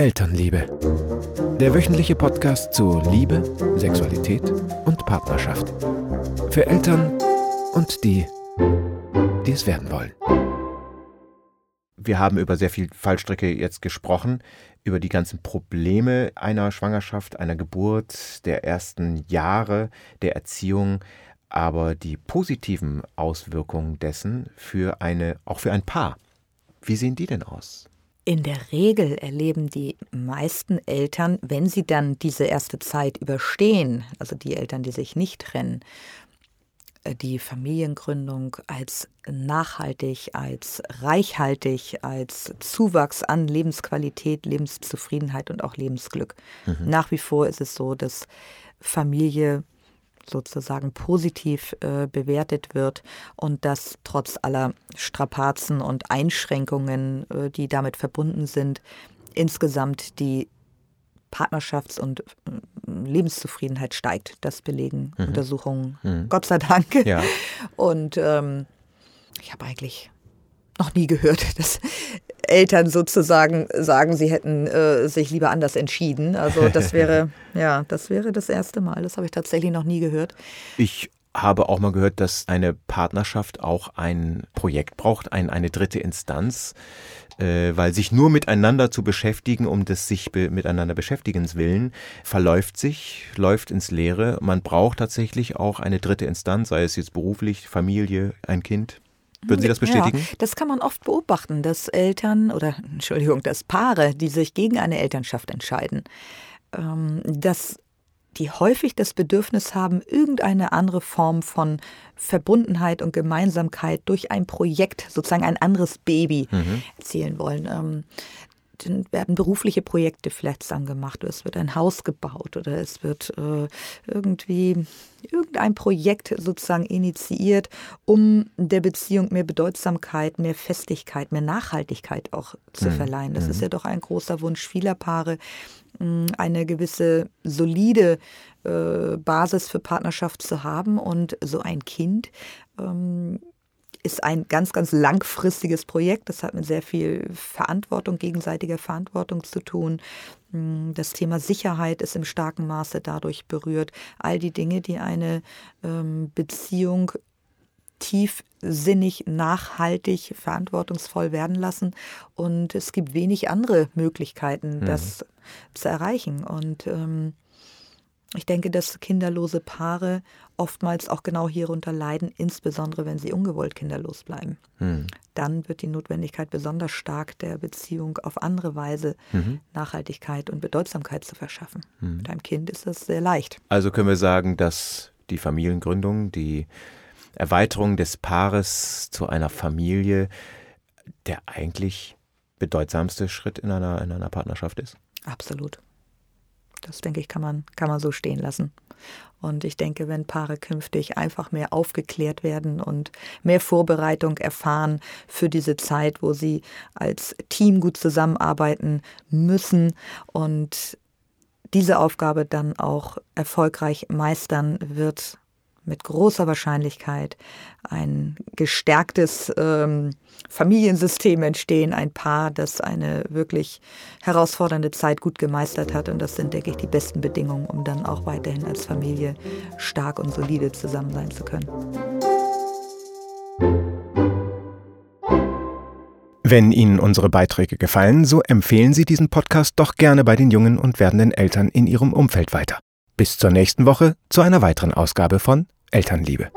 Elternliebe. Der wöchentliche Podcast zu Liebe, Sexualität und Partnerschaft. Für Eltern und die, die es werden wollen. Wir haben über sehr viel Fallstrecke jetzt gesprochen, über die ganzen Probleme einer Schwangerschaft, einer Geburt, der ersten Jahre der Erziehung, aber die positiven Auswirkungen dessen für eine, auch für ein Paar. Wie sehen die denn aus? In der Regel erleben die meisten Eltern, wenn sie dann diese erste Zeit überstehen, also die Eltern, die sich nicht trennen, äh, die Familiengründung als nachhaltig, als reichhaltig, als Zuwachs an Lebensqualität, Lebenszufriedenheit und auch Lebensglück. Mhm. Nach wie vor ist es so, dass Familie sozusagen positiv äh, bewertet wird und dass trotz aller Strapazen und Einschränkungen, äh, die damit verbunden sind, insgesamt die Partnerschafts- und äh, Lebenszufriedenheit steigt. Das belegen mhm. Untersuchungen, mhm. Gott sei Dank. Ja. Und ähm, ich habe eigentlich noch nie gehört, dass Eltern sozusagen sagen, sie hätten äh, sich lieber anders entschieden. Also das wäre, ja, das wäre das erste Mal. Das habe ich tatsächlich noch nie gehört. Ich habe auch mal gehört, dass eine Partnerschaft auch ein Projekt braucht, ein, eine dritte Instanz, äh, weil sich nur miteinander zu beschäftigen, um des sich be miteinander beschäftigens willen, verläuft sich, läuft ins Leere. Man braucht tatsächlich auch eine dritte Instanz, sei es jetzt beruflich, Familie, ein Kind. Würden Sie das bestätigen? Ja, das kann man oft beobachten, dass Eltern oder Entschuldigung, dass Paare, die sich gegen eine Elternschaft entscheiden, ähm, dass die häufig das Bedürfnis haben, irgendeine andere Form von Verbundenheit und Gemeinsamkeit durch ein Projekt, sozusagen ein anderes Baby, mhm. erzielen wollen. Dann werden berufliche Projekte vielleicht zusammen gemacht oder es wird ein Haus gebaut oder es wird äh, irgendwie irgendein Projekt sozusagen initiiert, um der Beziehung mehr Bedeutsamkeit, mehr Festigkeit, mehr Nachhaltigkeit auch zu mhm. verleihen. Das mhm. ist ja doch ein großer Wunsch vieler Paare, eine gewisse solide äh, Basis für Partnerschaft zu haben und so ein Kind ähm, ist ein ganz, ganz langfristiges Projekt. Das hat mit sehr viel Verantwortung, gegenseitiger Verantwortung zu tun. Mm, das Thema Sicherheit ist im starken Maße dadurch berührt. All die Dinge, die eine ähm, Beziehung tiefsinnig, nachhaltig, verantwortungsvoll werden lassen. Und es gibt wenig andere Möglichkeiten, das mhm. zu erreichen. Und ähm, ich denke, dass kinderlose Paare oftmals auch genau hierunter leiden, insbesondere wenn sie ungewollt kinderlos bleiben. Mhm. Dann wird die Notwendigkeit besonders stark, der Beziehung auf andere Weise mhm. Nachhaltigkeit und Bedeutsamkeit zu verschaffen. Mhm. Mit einem Kind ist das sehr leicht. Also können wir sagen, dass die Familiengründung, die Erweiterung des Paares zu einer Familie der eigentlich bedeutsamste Schritt in einer, in einer Partnerschaft ist? Absolut. Das denke ich, kann man, kann man so stehen lassen. Und ich denke, wenn Paare künftig einfach mehr aufgeklärt werden und mehr Vorbereitung erfahren für diese Zeit, wo sie als Team gut zusammenarbeiten müssen und diese Aufgabe dann auch erfolgreich meistern, wird mit großer Wahrscheinlichkeit ein gestärktes ähm, Familiensystem entstehen, ein Paar, das eine wirklich herausfordernde Zeit gut gemeistert hat. Und das sind, denke ich, die besten Bedingungen, um dann auch weiterhin als Familie stark und solide zusammen sein zu können. Wenn Ihnen unsere Beiträge gefallen, so empfehlen Sie diesen Podcast doch gerne bei den jungen und werdenden Eltern in Ihrem Umfeld weiter. Bis zur nächsten Woche zu einer weiteren Ausgabe von Elternliebe.